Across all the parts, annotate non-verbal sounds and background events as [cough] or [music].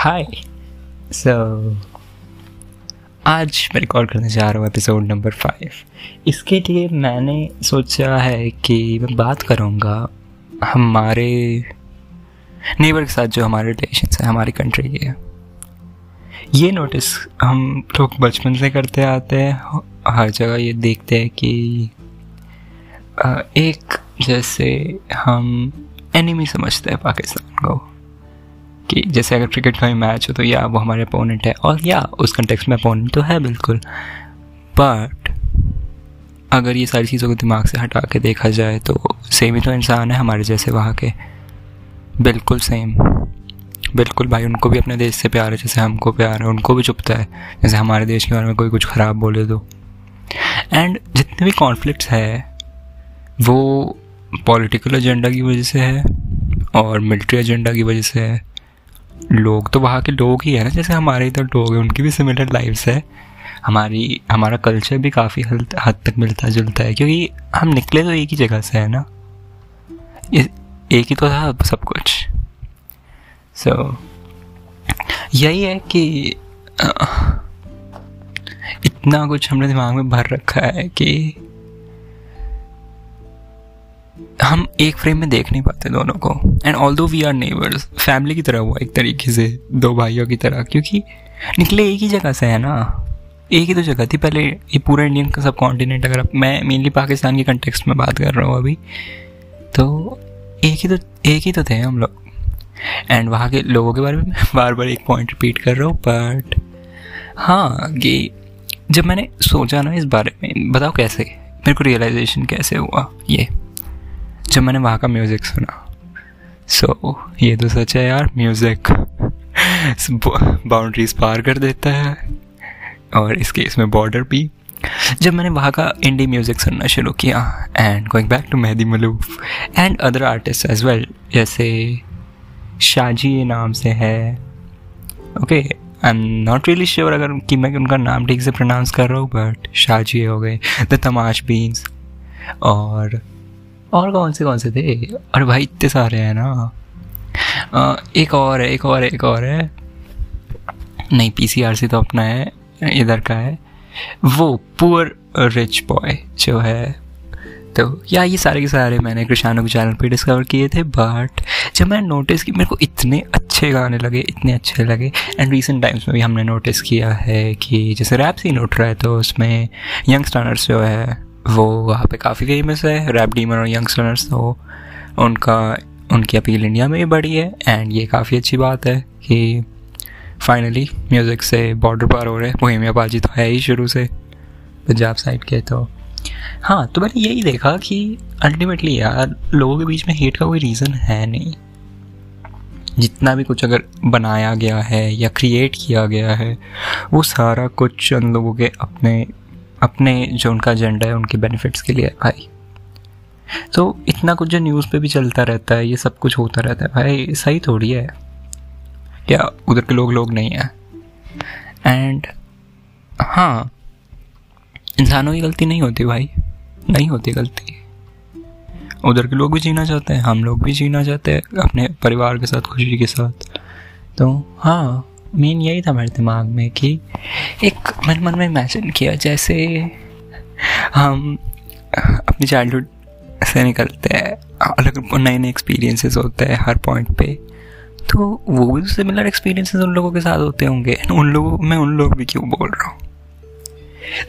हाय सो आज मैं रिकॉर्ड करने जा रहा हूँ एपिसोड नंबर फाइव इसके लिए मैंने सोचा है कि मैं बात करूँगा हमारे नेबर के साथ जो हमारे रिलेशन है, हमारी कंट्री के। ये नोटिस हम लोग बचपन से करते आते हैं, हर जगह ये देखते हैं कि एक जैसे हम एनिमी समझते हैं पाकिस्तान को। कि जैसे अगर क्रिकेट का भी मैच हो तो या वो हमारे अपोनेंट है और या उस कंटेक्स में अपोनेंट तो है बिल्कुल। बट अगर ये सारी चीज़ों को दिमाग से हटा के देखा जाए तो सेम ही तो इंसान है हमारे जैसे वहाँ के। बिल्कुल सेम बिल्कुल भाई, उनको भी अपने देश से प्यार है, जैसे हमको प्यार है, उनको भी चुपता है। जैसे हमारे देश के बारे में कोई कुछ ख़राब बोले तो। एंड जितने भी कॉन्फ्लिक्ट्स है, वो पॉलिटिकल एजेंडा की वजह से है और मिलिट्री एजेंडा की वजह से है। लोग तो वहाँ के लोग ही है ना जैसे हमारे इधर लोग हैं उनकी भी सिमिलर लाइफ्स है। हमारी हमारा कल्चर भी काफ़ी हद तक मिलता जुलता है क्योंकि हम निकले तो एक ही जगह से है ना। एक ही तो था सब कुछ। सो so, यही है कि इतना कुछ हमने दिमाग में भर रखा है कि हम एक फ्रेम में देख नहीं पाते दोनों को. And all though we are neighbours family की तरह हुआ एक तरीके से, दो भाइयों की तरह, क्योंकि निकले एक ही जगह से है ना. एक ही तो जगह थी पहले, ये पूरा इंडियन का सब कॉन्टिनेंट अगर मैं मेनली पाकिस्तान के कंटेक्स्ट में बात कर रहा हूँ अभी तो एक ही तो एक ही तो थे हम लोग. एंड वहाँ के लोगों के बारे में बार बार एक पॉइंट रिपीट कर रहा हूँ बट हाँ कि जब मैंने सोचा ना इस बारे में, बताओ कैसे? मेरे को रियलाइजेशन कैसे हुआ? ये. जब मैंने वहाँ का म्यूज़िक सुना। सो so, ये तो सच है यार म्यूज़िक बाउंड्रीज पार कर देता है। और इस केस में बॉर्डर भी। जब मैंने वहाँ का इंडी म्यूज़िक सुनना शुरू किया and going back to Mehdi Maloof and other artist as well जैसे शाजी नाम से है। Okay I am not really sure अगर कि मैं उनका नाम ठीक से प्रोनाउंस कर रहा हूँ बट शाजी हो गए। द तमाश बीन्स और और कौन से कौन से थे? अरे भाई इतने सारे हैं ना। आ, एक और है एक और है एक और है। नहीं पीसीआरसी तो अपना है इधर का है। वो पुअर रिच बॉय जो है। तो या ये सारे के सारे मैंने कृषाणु के चैनल पे डिस्कवर किए थे बट जब मैंने नोटिस की मेरे को इतने अच्छे गाने लगे इतने अच्छे लगे एंड रिसेंट टाइम्स में भी हमने नोटिस किया है कि जैसे रैप सीन उठ रहा है तो उसमें यंग यंगस्टर्स जो है वो वहाँ पे काफ़ी फ़ेमस है रैप डीमर और यंगस्टर्स तो उनका, उनकी अपील इंडिया में भी बढ़ी है एंड ये काफ़ी अच्छी बात है कि फाइनली म्यूज़िक से बॉर्डर पार हो रहे हैं। बोहेमिया पाजी तो है ही शुरू से, पंजाब साइड के तो हाँ तो मैंने यही देखा कि अल्टीमेटली यार, लोगों के बीच में हेट का कोई रीज़न है नहीं। जितना भी कुछ अगर बनाया गया है या क्रिएट किया गया है, वो सारा कुछ उन लोगों के अपने अपने जो उनका एजेंडा है, उनके बेनिफिट्स के लिए भाई। तो इतना कुछ जो न्यूज़ पे भी चलता रहता है, ये सब कुछ होता रहता है। भाई, सही थोड़ी है। क्या उधर के लोग लोग नहीं हैं। एंड हाँ इंसानों की गलती नहीं होती भाई। नहीं होती गलती। उधर के लोग भी जीना चाहते हैं, हम लोग भी जीना चाहते हैं, अपने परिवार के साथ, खुशी के साथ। तो हाँ। मेन यही था मेरे दिमाग में कि एक मन मन में इमेजिन किया जैसे हम अपनी चाइल्डहुड से निकलते हैं अलग नए नए एक्सपीरियंसेस होते हैं हर पॉइंट पे। तो वो भी सिमिलर एक्सपीरियंसेस उन लोगों के साथ होते होंगे। उन लोगों मैं उन लोग भी क्यों बोल रहा हूँ?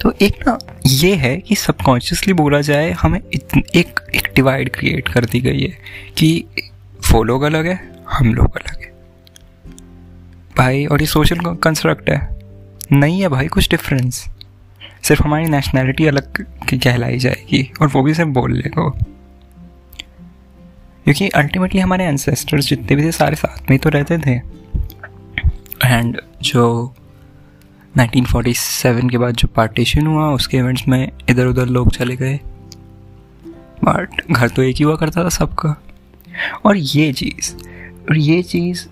तो एक ना ये है कि सबकॉन्शियसली बोला जाए हमें इतन, एक एक डिवाइड क्रिएट कर दी गई है कि वो लोग अलग है हम लोग अलग है। भाई और ये सोशल कंस्ट्रक्ट है। नहीं है भाई, कुछ डिफरेंस सिर्फ़ हमारी नेशनैलिटी अलग की कहलाई जाएगी, और वो भी सिर्फ़ बोलने को। क्योंकि अल्टीमेटली हमारे एंसेस्टर्स जितने भी थे, सारे साथ में तो रहते थे। एंड जो 1947 के बाद जो पार्टीशन हुआ, उसके इवेंट्स में इधर उधर लोग चले गए। बट घर तो एक ही हुआ करता था सबका। और ये चीज़, और ये चीज़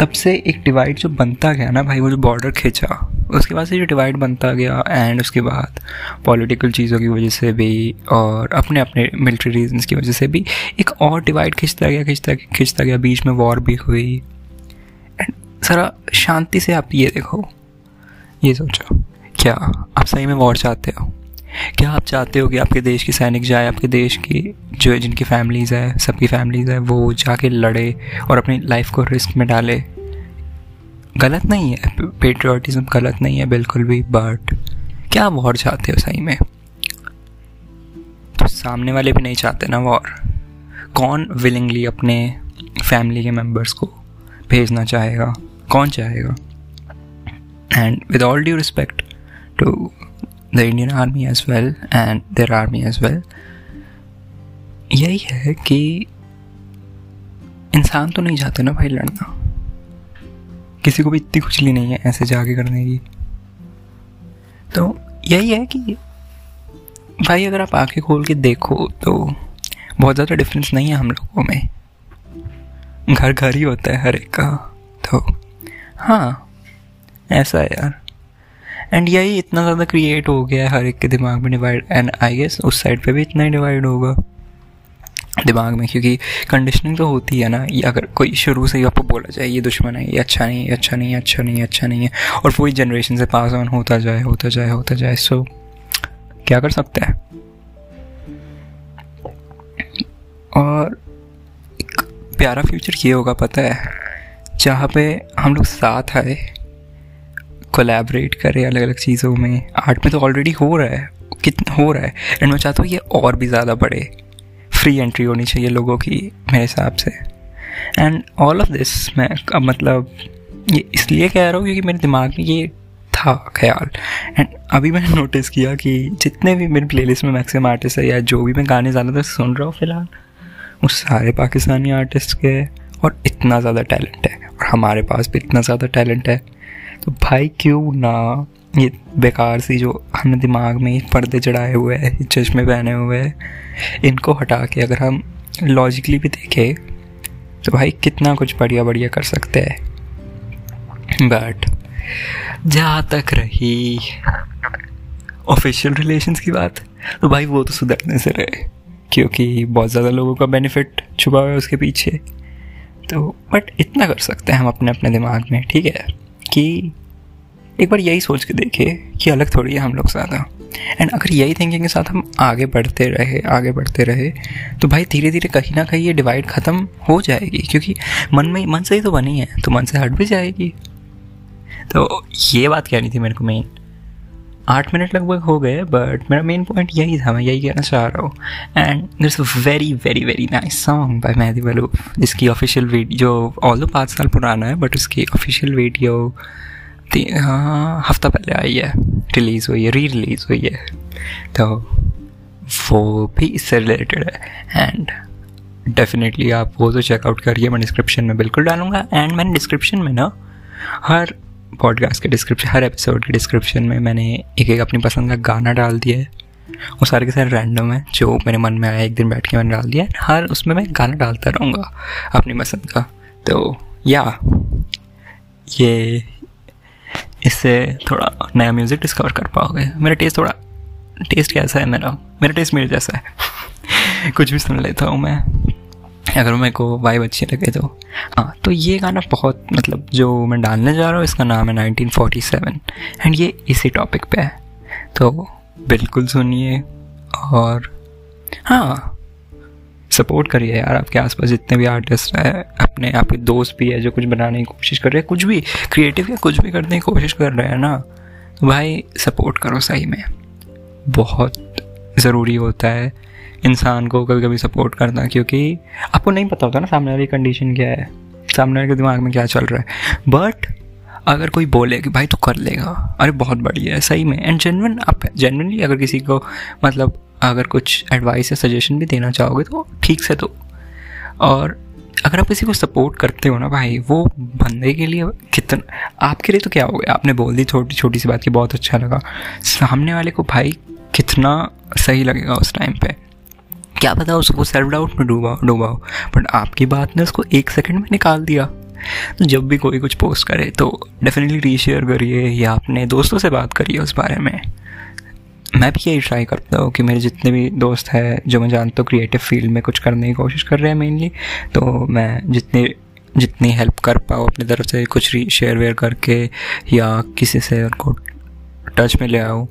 तब से एक डिवाइड जो बनता गया ना भाई, वो जो बॉर्डर खींचा, उसके बाद से जो डिवाइड बनता गया एंड उसके बाद पॉलिटिकल चीज़ों की वजह से भी और अपने अपने मिलिट्री रीजन्स की वजह से भी एक और डिवाइड खींचता गया, खींचता खींचता गया, बीच में वॉर भी हुई। एंड ज़रा शांति से आप ये देखो, ये सोचो, क्या आप सही में वॉर चाहते हो? क्या आप चाहते हो कि आपके देश के सैनिक जाए, आपके देश की जो जिनकी फैमिलीज़ है, सबकी फैमिलीज़ है, वो जाके लड़े और अपनी लाइफ को रिस्क में डाले? गलत नहीं है पेट्रियाटिज्म गलत नहीं है, बिल्कुल भी बट क्या वॉर चाहते हो सही में? तो सामने वाले भी नहीं चाहते ना वॉर कौन विलिंगली अपने फैमिली के मेंबर्स को भेजना चाहेगा? कौन चाहेगा? And with all due respect to the Indian army as well and their army as well यही है कि इंसान तो नहीं चाहते ना भाई लड़ना। किसी को भी इतनी खुशली नहीं है ऐसे जाके करने की। तो यही है कि भाई अगर आप आँखें खोल के देखो तो बहुत ज़्यादा डिफरेंस नहीं है हम लोगों में। घर घर ही होता है हर एक का। तो हाँ ऐसा है यार। एंड यही इतना ज़्यादा क्रिएट हो गया है, हर एक के दिमाग में डिवाइड एंड आई गेस उस साइड पे भी इतना ही डिवाइड होगा। दिमाग में, क्योंकि कंडीशनिंग तो होती है ना, ये अगर कोई शुरू से ही आपको बोला जाए, ये दुश्मन है, ये अच्छा नहीं है अच्छा नहीं है अच्छा नहीं है अच्छा नहीं है, और पूरी जनरेशन से पास ऑन होता जाए होता जाए होता जाए सो क्या कर सकते हैं? और एक प्यारा फ्यूचर ये होगा, पता है, जहाँ पे हम लोग साथ आए कोलैबोरेट करें अलग अलग चीज़ों में। आर्ट में तो ऑलरेडी हो रहा है। कितना हो रहा है। एंड मैं चाहता हूँ ये और भी ज़्यादा बढ़े। फ्री एंट्री होनी चाहिए लोगों की मेरे हिसाब से। एंड ऑल ऑफ़ दिस मैं अब मतलब ये इसलिए कह रहा हूँ क्योंकि मेरे दिमाग में ये था ख्याल। एंड अभी मैंने [laughs] नोटिस किया कि जितने भी मेरे प्लेलिस्ट में मैक्सिमम आर्टिस्ट है या जो भी मैं गाने ज़्यादातर सुन रहा हूँ फ़िलहाल, वो सारे पाकिस्तानी आर्टिस्ट के और इतना ज़्यादा टैलेंट है। और हमारे पास भी इतना ज़्यादा टैलेंट है। तो भाई क्यों ना? ये बेकार सी जो हमने दिमाग में पर्दे चढ़ाए हुए हैं, चश्मे पहने हुए हैं, इनको हटा के अगर हम लॉजिकली भी देखें तो भाई कितना कुछ बढ़िया बढ़िया कर सकते हैं। बट जहाँ तक रही ऑफिशियल रिलेशंस की बात तो भाई वो तो सुधरने से रहे, क्योंकि बहुत ज़्यादा लोगों का बेनिफिट छुपा हुआ है उसके पीछे। तो बट इतना कर सकते हैं हम अपने अपने दिमाग में, ठीक है? कि एक बार यही सोच के देखे कि अलग थोड़ी है हम लोग ज़्यादा। एंड अगर यही थिंकिंग के साथ हम आगे बढ़ते रहे, आगे बढ़ते रहे तो भाई धीरे धीरे कहीं ना कहीं ये डिवाइड ख़त्म हो जाएगी, क्योंकि मन में, मन से ही तो बनी है तो मन से हट भी जाएगी। तो ये बात कहनी थी मेरे को मेन आठ मिनट लगभग हो गए बट मेरा मेन पॉइंट यही था, मैं यही कहना चाह रहा हूँ। And that's a very very very nice song by Mehdi Malouf जिसकी ऑफिशियल वीडियो ऑल दो पाँच साल पुराना है बट उसकी ऑफिशियल वीडियो हाँ हफ़्ता पहले आई है रिलीज़ हुई है री रिलीज़ हुई है। तो वो भी इससे रिलेटेड है। एंड डेफिनेटली आप वो तो चेकआउट करिए, मैं डिस्क्रिप्शन में बिल्कुल डालूँगा। एंड मैंने डिस्क्रिप्शन में ना हर पॉडकास्ट के डिस्क्रिप्शन हर एपिसोड के डिस्क्रिप्शन में मैंने एक एक अपनी पसंद का गाना डाल दिया है। वो सारे के सारे रैंडम है, जो मेरे मन में आया, एक दिन बैठ के मैंने डाल दिया हर उसमें मैं गाना डालता रहूँगा अपनी पसंद का। तो या, ये, इससे थोड़ा नया म्यूज़िक डिस्कवर कर पाओगे। मेरा टेस्ट थोड़ा टेस्ट कैसा है मेरा? मेरा टेस्ट मेरे जैसा है। [laughs] कुछ भी सुन लेता हूँ मैं। अगर मेरे को वाइब अच्छी लगे तो। हाँ तो ये गाना बहुत मतलब जो मैं डालने जा रहा हूँ, इसका नाम है 1947 एंड ये इसी टॉपिक पे है। तो बिल्कुल सुनिए, और हाँ सपोर्ट करिए यार, आपके आसपास जितने भी आर्टिस्ट हैं, अपने आपके दोस्त भी है जो कुछ बनाने की कोशिश कर रहे हैं, कुछ भी क्रिएटिव या कुछ भी करने की कोशिश कर रहे हैं ना तो भाई सपोर्ट करो सही में। बहुत ज़रूरी होता है इंसान को कभी कभी सपोर्ट करना, क्योंकि आपको नहीं पता होता ना सामने वाली कंडीशन क्या है। सामने वाले के दिमाग में क्या चल रहा है। बट अगर कोई बोले कि भाई तू कर लेगा, अरे बहुत बढ़िया है, सही में। एंड जेनवन आप जेनवनली अगर किसी को मतलब अगर कुछ एडवाइस या सजेशन भी देना चाहोगे तो ठीक से तो। और अगर आप किसी को सपोर्ट करते हो ना भाई, वो बंदे के लिए कितना, आपके लिए तो क्या हो गया? आपने बोल दी छोटी छोटी सी बात की बहुत अच्छा लगा। सामने वाले को भाई कितना सही लगेगा उस टाइम पे। क्या पता उसको सेल्फ डाउट में डूबा डूबाओ बट आपकी बात ने उसको एक सेकंड में निकाल दिया। तो जब भी कोई कुछ पोस्ट करे तो डेफिनेटली रीशेयर करिए, या अपने दोस्तों से बात करिए उस बारे में। मैं भी यही ट्राई करता हूँ कि मेरे जितने भी दोस्त हैं, जो मैं जानता हूँ क्रिएटिव फ़ील्ड में कुछ करने की कोशिश कर रहे हैं मेनली तो मैं जितने, जितनी हेल्प कर पाओ अपनी तरफ़ से, कुछ शेयर वेयर करके, या किसी से उनको टच में ले आओ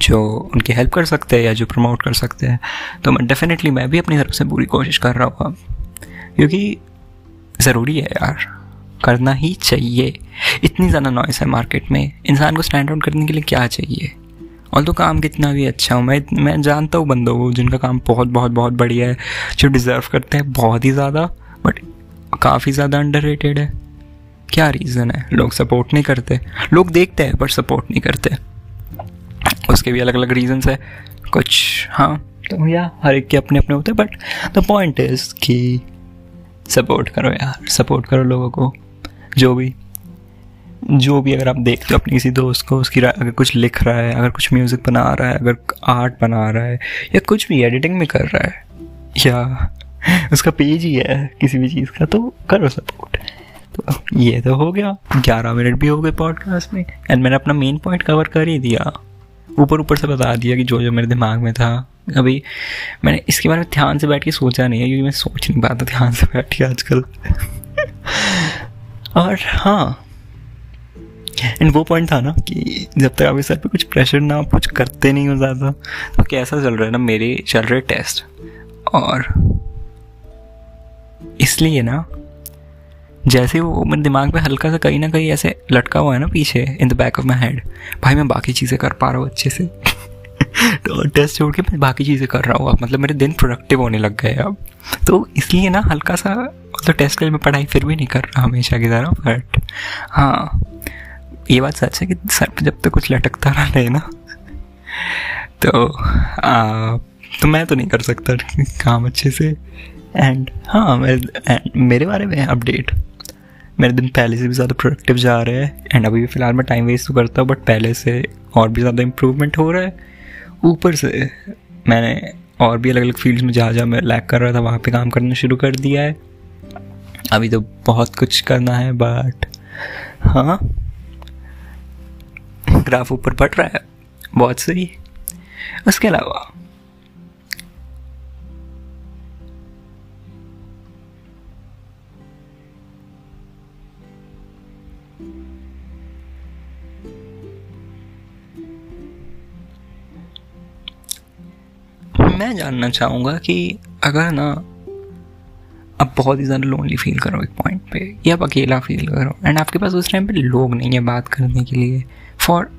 जो उनकी हेल्प कर सकते हैं या जो प्रमोट कर सकते हैं। तो मैं डेफिनेटली मैं भी अपनी तरफ़ से पूरी कोशिश कर रहा हूँ। क्योंकि ज़रूरी है यार, करना ही चाहिए। इतनी ज़्यादा नॉइस है मार्केट में। इंसान को स्टैंड आउट करने के लिए क्या चाहिए? और तो काम कितना भी अच्छा हो, मैं मैं जानता हूँ बंदों को जिनका काम बहुत बहुत बहुत बढ़िया है, जो डिज़र्व करते हैं बहुत ही ज़्यादा बट काफ़ी ज़्यादा अंडर है। क्या रीज़न है? लोग सपोर्ट नहीं करते। लोग देखते हैं पर सपोर्ट नहीं करते। उसके भी अलग अलग रीजंस है। कुछ हाँ तो या हर एक के अपने अपने होते हैं बट द पॉइंट इज़ कि सपोर्ट करो यार सपोर्ट करो लोगों को, जो भी जो भी अगर आप देखते हो अपने किसी दोस्त को, उसकी अगर कुछ लिख रहा है, अगर कुछ म्यूज़िक बना रहा है, अगर आर्ट बना रहा है, या कुछ भी एडिटिंग में कर रहा है, या उसका पेज ही है किसी भी चीज़ का तो करो सपोर्ट तो ये तो हो गया, ग्यारह मिनट भी हो गए पॉडकास्ट में एंड मैंने अपना मेन पॉइंट कवर कर ही दिया। ऊपर ऊपर से बता दिया कि जो जो मेरे दिमाग में था। अभी मैंने इसके बारे में ध्यान से बैठ के सोचा नहीं है, क्योंकि मैं सोच नहीं पाता ध्यान से बैठ के आजकल। [laughs] और हाँ एंड वो पॉइंट था ना कि जब तक आपके सर पे कुछ प्रेशर ना कुछ करते नहीं हो ज़्यादा तो कैसा चल रहा है ना, मेरे चल रहे टेस्ट और इसलिए ना जैसे वो मेरे दिमाग में हल्का सा कहीं ना कहीं ऐसे लटका हुआ है ना पीछे in the back of my head भाई मैं बाकी चीज़ें कर पा रहा हूँ अच्छे से। [laughs] तो टेस्ट छोड़ के मैं बाकी चीज़ें कर रहा हूँ अब मतलब मेरे दिन प्रोडक्टिव होने लग गए अब। तो इसलिए ना हल्का सा मतलब टेस्ट के लिए मैं पढ़ाई फिर भी नहीं कर रहा हमेशा की तरह बट हाँ ये बात सच है कि सर पर जब तक तो कुछ लटकता रहे ना तो आ, तो मैं तो नहीं कर सकता काम अच्छे से। एंड हाँ मेरे मेरे बारे में अपडेट मेरे दिन पहले से भी ज़्यादा प्रोडक्टिव जा रहे हैं एंड अभी भी फ़िलहाल मैं टाइम वेस्ट तो करता हूँ बट पहले से और भी ज़्यादा इम्प्रूवमेंट हो रहा है. ऊपर से मैंने और भी अलग अलग फील्ड्स में जहाँ जहाँ मैं लैक कर रहा था, वहाँ पे काम करना शुरू कर दिया है. अभी तो बहुत कुछ करना है बट हाँ. ग्राफ ऊपर बढ़ रहा है, बहुत सही. उसके अलावा मैं जानना चाहूँगा कि अगर ना, आप बहुत ही ज़्यादा लोनली फील करो एक पॉइंट पे, या आप अकेला फील करो एंड आपके पास उस टाइम पे लोग नहीं है बात करने के लिए फॉर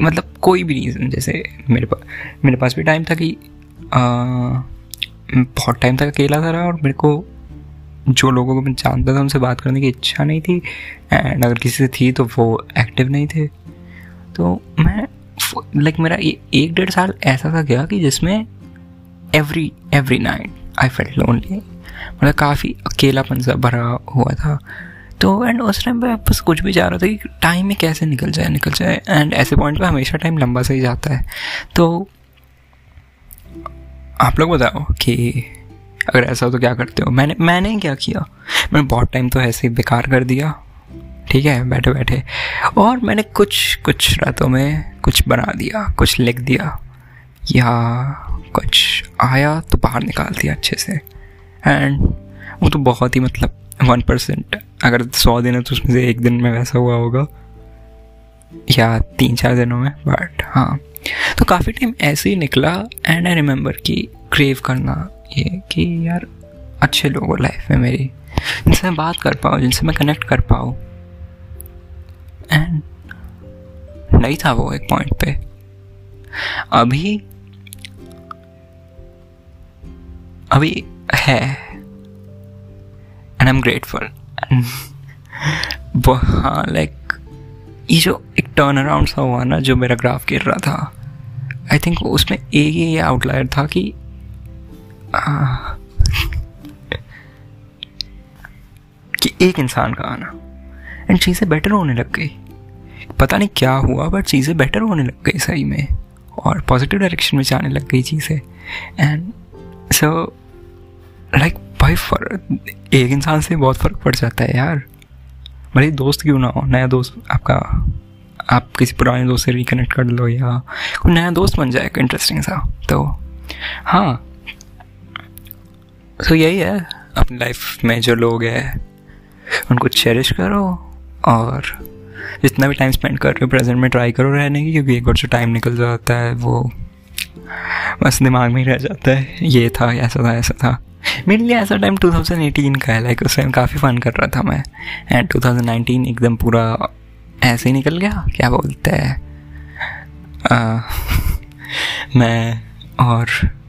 मतलब कोई भी रीज़न जैसे मेरे पास मेरे पास भी टाइम था कि बहुत टाइम तक अकेला था रहा और मेरे को जो लोगों को मैं जानता था उनसे बात करने की इच्छा नहीं थी एंड अगर किसी से थी तो वो एक्टिव नहीं थे। तो मैं लाइक मेरा एक डेढ़ साल ऐसा था गया कि जिसमें every every night I felt lonely मतलब काफ़ी अकेलापन सा भरा हुआ था। तो एंड उस टाइम पे बस कुछ भी जा रहा था कि टाइम में कैसे निकल जाए निकल जाए। एंड ऐसे पॉइंट पे हमेशा टाइम लंबा सा ही जाता है। तो आप लोग बताओ कि अगर ऐसा हो तो क्या करते हो? मैंने मैंने क्या किया? मैंने बहुत टाइम तो ऐसे ही बेकार कर दिया। ठीक है, बैठे बैठे। और मैंने कुछ कुछ रातों में कुछ बना दिया, कुछ लिख दिया। या कुछ आया तो बाहर निकाल दिया अच्छे से। एंड वो तो बहुत ही मतलब वन परसेंट अगर सौ दिन है तो उसमें से एक दिन में वैसा हुआ होगा। या तीन चार दिनों में बट हाँ। तो काफ़ी टाइम ऐसे ही निकला एंड आई रिमेंबर कि क्रेव करना ये कि यार अच्छे लोग हो लाइफ में मेरी, जिनसे मैं बात कर पाऊँ, जिनसे मैं कनेक्ट कर पाऊँ। एंड नहीं था वो एक पॉइंट पे। अभी अभी है। एंड आई एम ग्रेटफुल हाँ लाइक ये जो एक टर्न अराउंड सा हुआ ना, जो मेरा ग्राफ गिर रहा था आई थिंक उसमें एक ही ये आउटलायर था कि कि एक इंसान का आना। एंड चीज़ें बेटर होने लग गई। पता नहीं क्या हुआ बट चीज़ें बेटर होने लग गई सही में। और पॉजिटिव डायरेक्शन में जाने लग गई चीज़ें। एंड सो लाइक भाई फ़र्क एक इंसान से बहुत फ़र्क पड़ जाता है यार। भले दोस्त क्यों ना हो, नया दोस्त आपका, आप किसी पुराने दोस्त से रिकनेक्ट कर लो या कोई नया दोस्त बन जाएगा इंटरेस्टिंग सा तो हाँ। तो यही है, अपनी लाइफ में जो लोग हैं, उनको चेरिश करो और जितना भी टाइम स्पेंड कर रहे हो प्रेजेंट में ट्राई करो रहने की, क्योंकि एक बार जो टाइम निकल जाता है, वो बस दिमाग में ही रह जाता है, ये था, ऐसा था ऐसा था। मेरे लिए ऐसा टाइम 2018 का है लाइक उस टाइम काफ़ी फ़न कर रहा था मैं। एंड 2019 एकदम पूरा ऐसे ही निकल गया, क्या बोलते हैं? [laughs] मैं और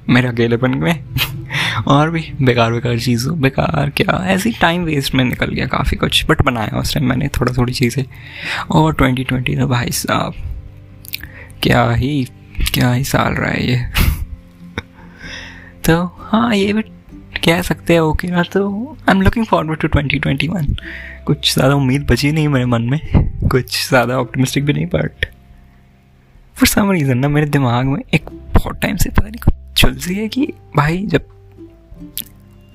मेरे अकेलेपन में [laughs] और भी बेकार बेकार चीज़ों बेकार क्या। ऐसी टाइम वेस्ट में निकल गया काफ़ी कुछ बट बनाया उस टाइम मैंने थोड़ा, थोड़ी चीज़ें। और ट्वेंटी ट्वेंटी तो भाई साहब, क्या ही क्या ही साल रहा है ये। [laughs] तो हाँ ये भी कह सकते हैं ओके ना तो I am looking forward to twenty twenty one कुछ ज़्यादा उम्मीद बची नहीं मेरे मन में। कुछ ज़्यादा ऑप्टिमिस्टिक भी नहीं बट फॉर सम रीज़न ना मेरे दिमाग में एक बहुत टाइम से पता नहीं कुछ चुलसी है कि भाई जब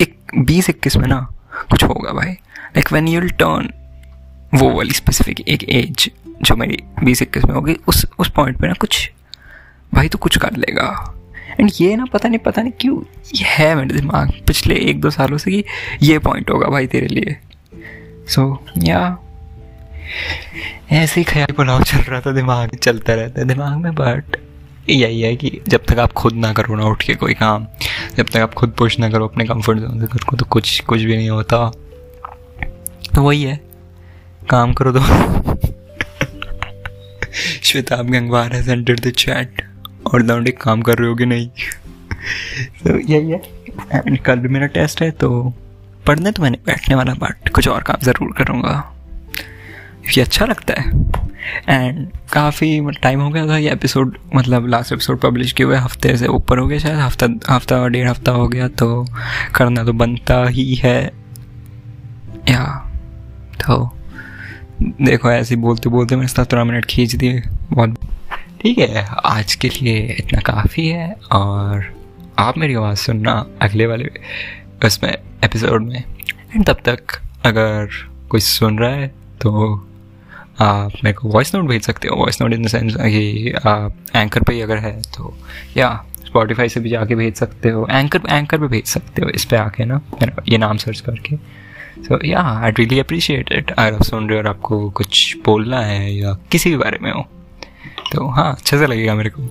एक बीस इक्कीस में ना कुछ होगा भाई। लाइक वैन यूल टर्न वो वाली स्पेसिफिक एक एज जो मेरी बीस इक्कीस में होगी, उस उस पॉइंट पे ना कुछ भाई तो कुछ कर लेगा। एंड ये ना पता नहीं पता नहीं क्यों ये है मेरे दिमाग पिछले एक दो सालों से कि ये पॉइंट होगा भाई तेरे लिए। सो so, या ऐसे ही ख्याल पुलाव चल रहा था दिमाग चलता रहता है दिमाग में बट यही है कि जब तक आप खुद ना करो ना उठ के कोई काम जब तक आप खुद पुश ना करो अपने कंफर्ट जोन से करो तो कुछ कुछ भी नहीं होता। तो वही है काम करो तो। [laughs] श्वेताब गंगवार है सेंटर द चैट और दाउंड एक काम कर रहे हो कि नहीं। तो यही है। कल भी मेरा टेस्ट है तो पढ़ने तो मैंने बैठने वाला बट कुछ और काम ज़रूर करूँगा। ये अच्छा लगता है। एंड काफ़ी टाइम हो गया था ये एपिसोड मतलब लास्ट एपिसोड पब्लिश किए हुए, हफ़्ते से ऊपर हो गया शायद, हफ़्ता हफ़्ता और डेढ़ हफ़्ता हो गया तो करना तो बनता ही है। या तो देखो, ऐसे बोलते बोलते मैंने सत्रह मिनट खींच दिए, बहुत ठीक है, आज के लिए इतना काफ़ी है और आप मेरी आवाज़ सुनना अगले वाले उसमें एपिसोड में। एंड तब तक अगर कोई सुन रहा है तो आप मेरे को वॉइस नोट भेज सकते हो। Voice note in the sense ये एंकर पे ही अगर है तो या स्पॉटिफाई से भी जाके भेज सकते हो। एंकर एंकर पे भेज सकते हो, इस पे आके ना ये नाम सर्च करके। सो या आई रियली अप्रिशिएट इट अगर आप सुन रहे हो और आपको कुछ बोलना है या किसी भी बारे में हो। तो हाँ अच्छे से लगेगा मेरे को।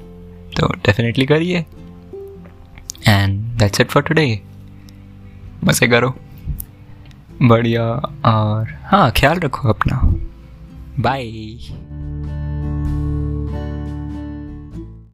तो डेफिनेटली करिए। And that's it for today मज़े करो। बढ़िया, और हाँ ख्याल रखो अपना। बाय